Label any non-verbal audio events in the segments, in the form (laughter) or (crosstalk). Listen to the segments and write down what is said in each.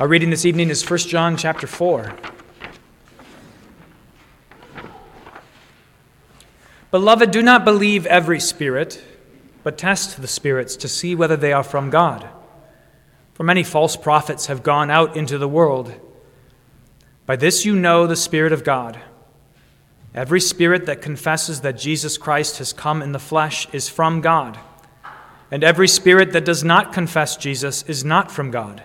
Our reading this evening is 1 John chapter 4. Beloved, do not believe every spirit, but test the spirits to see whether they are from God. For many false prophets have gone out into the world. By this you know the Spirit of God. Every spirit that confesses that Jesus Christ has come in the flesh is from God, and every spirit that does not confess Jesus is not from God.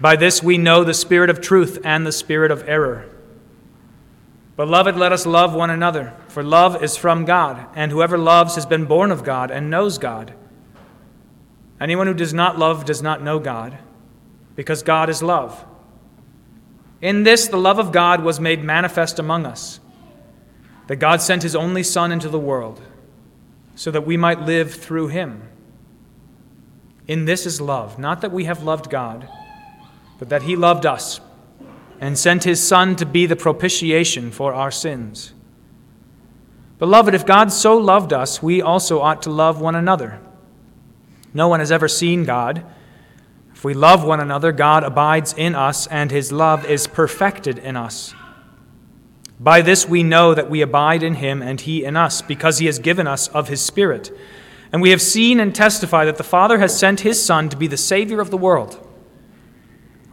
By this we know the spirit of truth and the spirit of error. Beloved, let us love one another, for love is from God, and whoever loves has been born of God and knows God. Anyone who does not love does not know God, because God is love. In this, the love of God was made manifest among us, that God sent his only Son into the world, so that we might live through him. In this is love, not that we have loved God but that he loved us and sent his Son to be the propitiation for our sins. Beloved, if God so loved us, we also ought to love one another. No one has ever seen God. If we love one another, God abides in us, and his love is perfected in us. By this we know that we abide in him and he in us, because he has given us of his Spirit. And we have seen and testify that the Father has sent his Son to be the Savior of the world.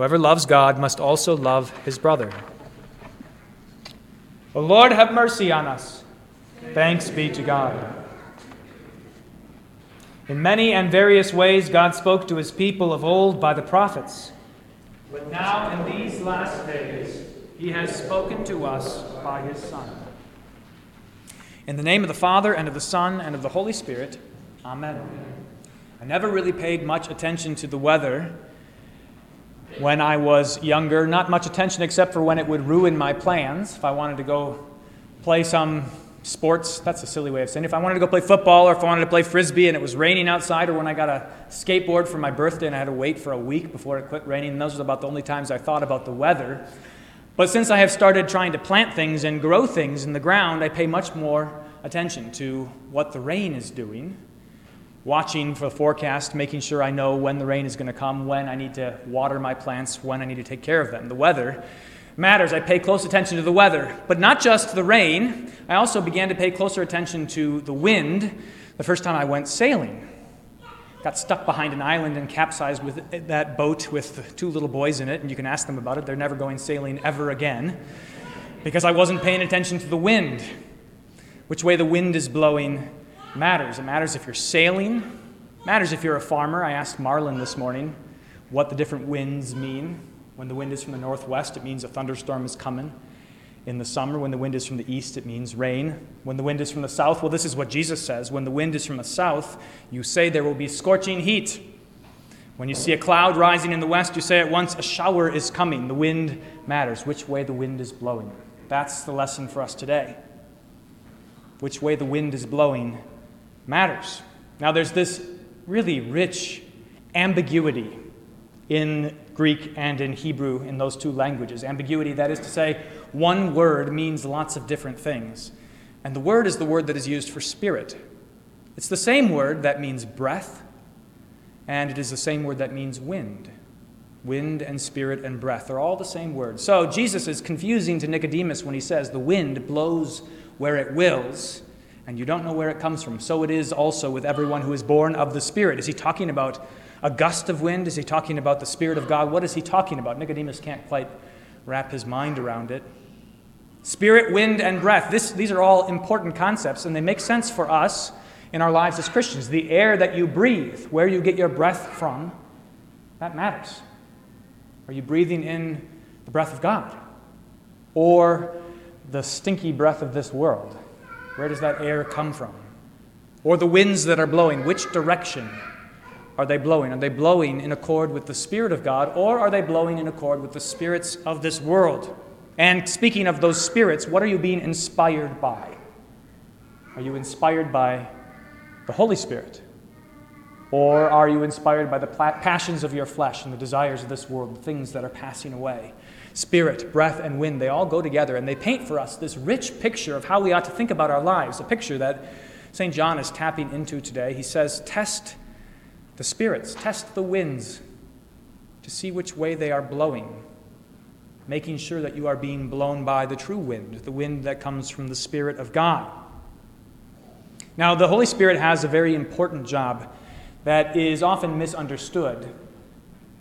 Whoever loves God must also love his brother. The Lord have mercy on us. Thanks be to God. In many and various ways, God spoke to his people of old by the prophets. But now, in these last days, he has spoken to us by his Son. In the name of the Father, and of the Son, and of the Holy Spirit, Amen. I never really paid much attention to the weather when I was younger. Not much attention except for when it would ruin my plans. If I wanted to go play some sports, that's a silly way of saying it. If I wanted to go play football or if I wanted to play frisbee and it was raining outside, or when I got a skateboard for my birthday and I had to wait for a week before it quit raining, those were about the only times I thought about the weather. But since I have started trying to plant things and grow things in the ground, I pay much more attention to what the rain is doing watching for the forecast, making sure I know when the rain is going to come, when I need to water my plants, when I need to take care of them. The weather matters. I pay close attention to the weather, but not just the rain. I also began to pay closer attention to the wind the first time I went sailing. Got stuck behind an island and capsized with that boat with two little boys in it, and you can ask them about it. They're never going sailing ever again because I wasn't paying attention to the wind, which way the wind is blowing matters. It matters if you're sailing, it matters if you're a farmer. I asked Marlin this morning what the different winds mean. When the wind is from the northwest, it means a thunderstorm is coming. In the summer, when the wind is from the east, it means rain. When the wind is from the south, well, this is what Jesus says. When the wind is from the south, you say there will be scorching heat. When you see a cloud rising in the west, you say at once a shower is coming. The wind matters, which way the wind is blowing. That's the lesson for us today. Which way the wind is blowing matters. Now, there's this really rich ambiguity in Greek and in Hebrew in those two languages. Ambiguity, that is to say, one word means lots of different things. And the word is the word that is used for spirit. It's the same word that means breath, and it is the same word that means wind. Wind and spirit and breath are all the same word. So Jesus is confusing to Nicodemus when he says, The wind blows where it wills, and you don't know where it comes from. So it is also with everyone who is born of the Spirit. Is he talking about a gust of wind? Is he talking about the Spirit of God? What is he talking about? Nicodemus can't quite wrap his mind around it. Spirit, wind, and breath. This, these are all important concepts, and they make sense for us in our lives as Christians. The air that you breathe, where you get your breath from, that matters. Are you breathing in the breath of God? Or the stinky breath of this world? Where does that air come from? Or the winds that are blowing, which direction are they blowing? Are they blowing in accord with the Spirit of God, or are they blowing in accord with the spirits of this world? And speaking of those spirits, what are you being inspired by? Are you inspired by the Holy Spirit? Or are you inspired by the passions of your flesh and the desires of this world, the things that are passing away? Spirit, breath, and wind, they all go together, and they paint for us this rich picture of how we ought to think about our lives, a picture that St. John is tapping into today. He says, Test the spirits, test the winds to see which way they are blowing, making sure that you are being blown by the true wind, the wind that comes from the Spirit of God. Now, the Holy Spirit has a very important job that is often misunderstood.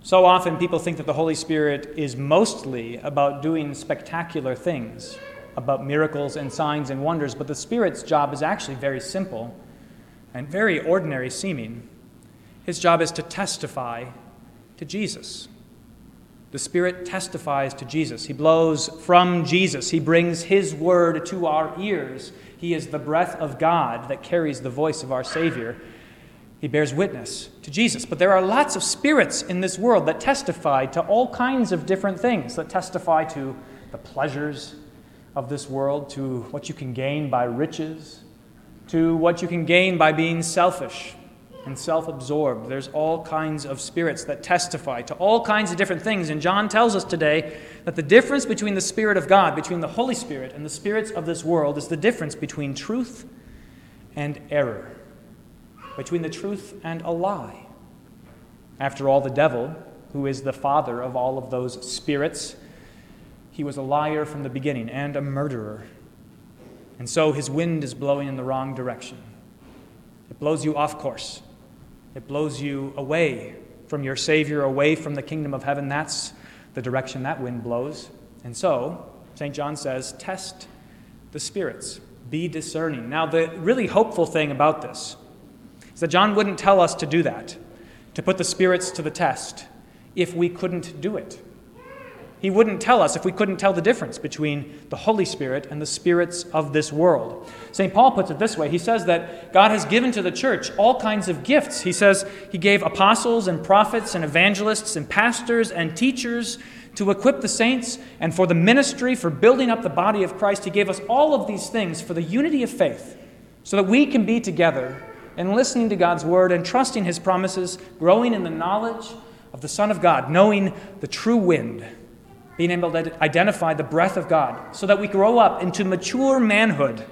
So often people think that the Holy Spirit is mostly about doing spectacular things, about miracles and signs and wonders, but the Spirit's job is actually very simple and very ordinary seeming. His job is to testify to Jesus. The Spirit testifies to Jesus. He blows from Jesus. He brings His word to our ears. He is the breath of God that carries the voice of our Savior. He bears witness to Jesus. But there are lots of spirits in this world that testify to all kinds of different things, that testify to the pleasures of this world, to what you can gain by riches, to what you can gain by being selfish and self absorbed. There's all kinds of spirits that testify to all kinds of different things. And John tells us today that the difference between the Spirit of God, between the Holy Spirit, and the spirits of this world is the difference between truth and error between the truth and a lie. After all, the devil, who is the father of all of those spirits, he was a liar from the beginning and a murderer. And so his wind is blowing in the wrong direction. It blows you off course, it blows you away from your Savior, away from the kingdom of heaven. That's the direction that wind blows. And so, St. John says, test the spirits, be discerning. Now, the really hopeful thing about this is that John wouldn't tell us to do that, to put the spirits to the test, if we couldn't do it. He wouldn't tell us if we couldn't tell the difference between the Holy Spirit and the spirits of this world. St. Paul puts it this way He says that God has given to the church all kinds of gifts. He says He gave apostles and prophets and evangelists and pastors and teachers to equip the saints and for the ministry, for building up the body of Christ. He gave us all of these things for the unity of faith so that we can be together and listening to God's word and trusting his promises, growing in the knowledge of the Son of God, knowing the true wind, being able to identify the breath of God, so that we grow up into mature manhood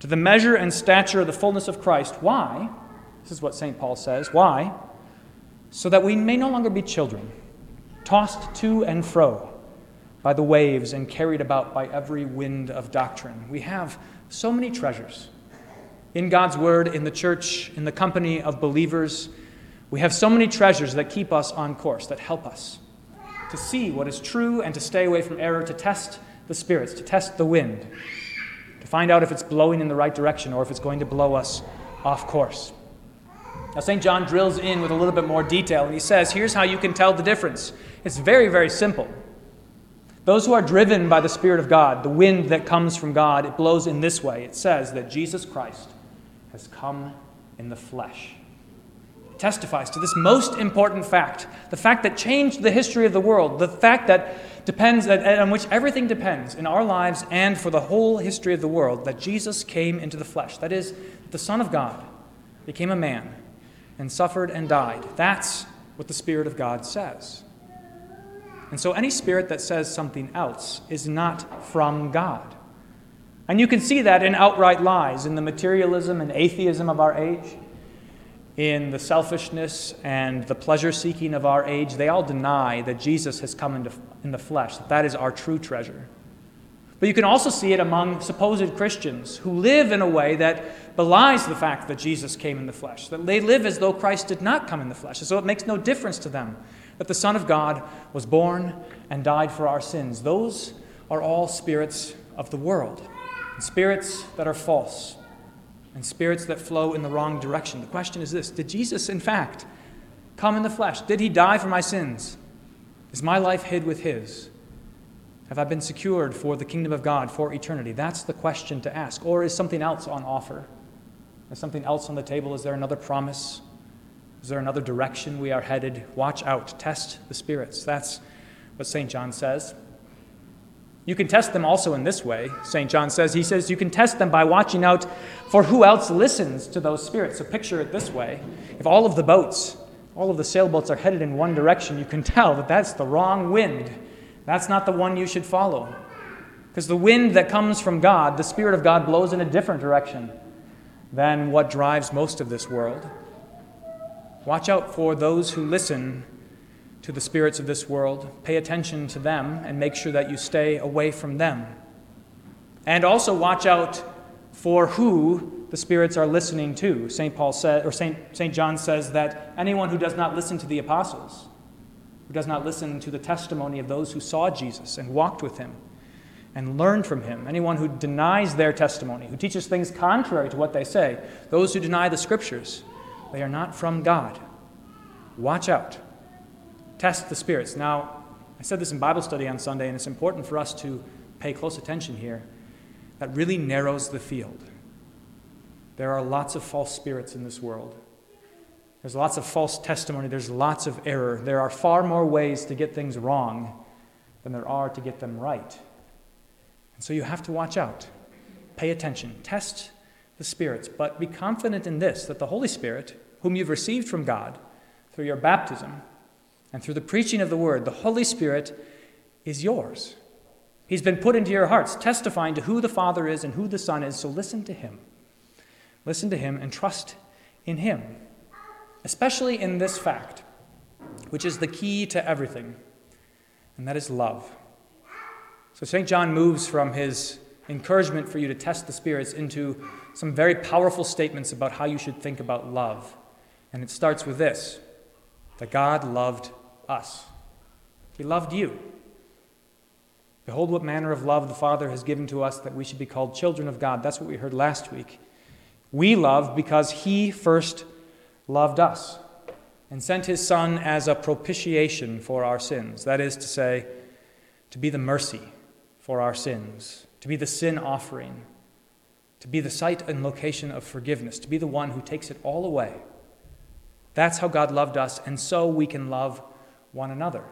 to the measure and stature of the fullness of Christ. Why? This is what St. Paul says. Why? So that we may no longer be children, tossed to and fro by the waves and carried about by every wind of doctrine. We have so many treasures in God's Word, in the church, in the company of believers. We have so many treasures that keep us on course, that help us to see what is true and to stay away from error, to test the spirits, to test the wind, to find out if it's blowing in the right direction or if it's going to blow us off course. Now, St. John drills in with a little bit more detail, and he says, Here's how you can tell the difference. It's very, very simple. Those who are driven by the Spirit of God, the wind that comes from God, it blows in this way. It says that Jesus Christ has come in the flesh. It testifies to this most important fact, the fact that changed the history of the world, the fact that depends on which everything depends in our lives and for the whole history of the world, that Jesus came into the flesh. That is, the Son of God became a man and suffered and died. That's what the Spirit of God says. And so any spirit that says something else is not from God. And you can see that in outright lies, in the materialism and atheism of our age, in the selfishness and the pleasure seeking of our age. They all deny that Jesus has come into, in the flesh, that that is our true treasure. But you can also see it among supposed Christians who live in a way that belies the fact that Jesus came in the flesh, that they live as though Christ did not come in the flesh. And so it makes no difference to them that the Son of God was born and died for our sins. Those are all spirits of the world spirits that are false, and spirits that flow in the wrong direction. The question is this Did Jesus, in fact, come in the flesh? Did he die for my sins? Is my life hid with his? Have I been secured for the kingdom of God for eternity? That's the question to ask. Or is something else on offer? Is something else on the table? Is there another promise? Is there another direction we are headed? Watch out, test the spirits. That's what St. John says. You can test them also in this way, St. John says. He says you can test them by watching out for who else listens to those spirits. So picture it this way if all of the boats, all of the sailboats are headed in one direction, you can (laughs) tell that that's the wrong wind. That's not the one you should follow. Because the wind that comes from God, the Spirit of God, blows in a different direction than what drives most of this world. Watch out for those who listen to the spirits of this world. Pay attention to them and make sure that you stay away from them. And also watch out for who the spirits are listening to. St. Paul said, or St. St. John says that anyone who does not listen to the apostles, who does not listen to the testimony of those who saw Jesus and walked with him and learned from him, anyone who denies their testimony, who teaches things contrary to what they say, those who deny the scriptures, they are not from God. Watch out test the spirits. Now, I said this in Bible study on Sunday, and it's important for us to pay close attention here. That really narrows the field. There are lots of false spirits in this world. There's lots of false testimony. There's lots of error. There are far more ways to get things wrong than there are to get them right. And so you have to watch out. Pay attention. Test the spirits. But be confident in this that the Holy Spirit, whom you've received from God through your baptism, and through the preaching of the word, the Holy Spirit is yours. He's been put into your hearts, testifying to who the Father is and who the Son is, so listen to him. Listen to him and trust in him, especially in this fact, which is the key to everything, and that is love. So St. John moves from his encouragement for you to test the spirits into some very powerful statements about how you should think about love. And it starts with this that God loved us. He loved you. Behold, what manner of love the Father has given to us that we should be called children of God. That's what we heard last week. We love because He first loved us and sent His Son as a propitiation for our sins. That is to say, to be the mercy for our sins, to be the sin offering, to be the site and location of forgiveness, to be the one who takes it all away. That's how God loved us, and so we can love one another.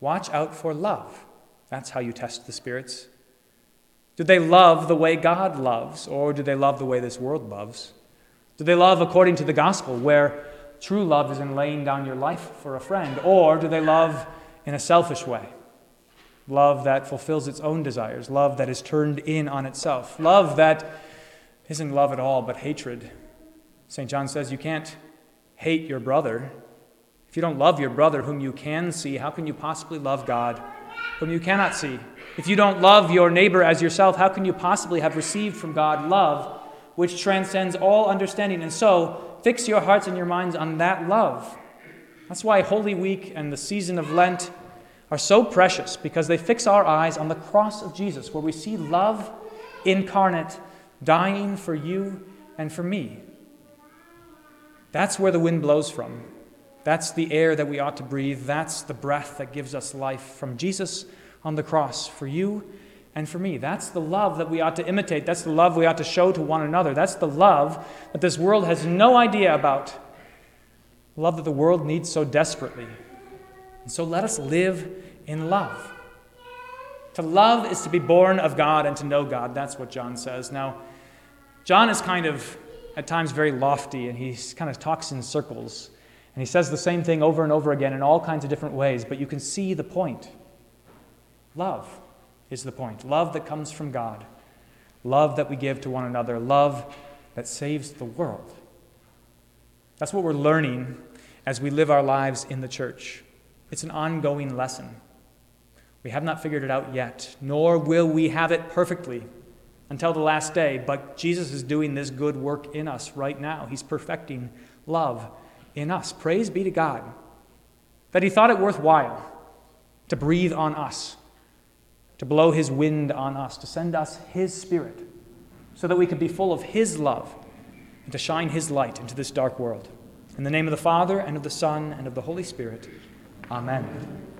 Watch out for love. That's how you test the spirits. Do they love the way God loves, or do they love the way this world loves? Do they love according to the gospel, where true love is in laying down your life for a friend, or do they love in a selfish way? Love that fulfills its own desires, love that is turned in on itself, love that isn't love at all, but hatred. St. John says you can't hate your brother if you don't love your brother whom you can see, how can you possibly love God whom you cannot see? If you don't love your neighbor as yourself, how can you possibly have received from God love which transcends all understanding? And so, fix your hearts and your minds on that love. That's why Holy Week and the season of Lent are so precious because they fix our eyes on the cross of Jesus, where we see love incarnate dying for you and for me. That's where the wind blows from. That's the air that we ought to breathe. That's the breath that gives us life from Jesus on the cross for you and for me. That's the love that we ought to imitate. That's the love we ought to show to one another. That's the love that this world has no idea about. Love that the world needs so desperately. And so let us live in love. To love is to be born of God and to know God. That's what John says. Now, John is kind of, at times, very lofty, and he kind of talks in circles. And he says the same thing over and over again in all kinds of different ways, but you can see the point. Love is the point. Love that comes from God. Love that we give to one another. Love that saves the world. That's what we're learning as we live our lives in the church. It's an ongoing lesson. We have not figured it out yet, nor will we have it perfectly until the last day. But Jesus is doing this good work in us right now. He's perfecting love in us. Praise be to God that He thought it worthwhile to breathe on us, to blow His wind on us, to send us His Spirit, so that we could be full of His love and to shine His light into this dark world. In the name of the Father, and of the Son, and of the Holy Spirit. Amen.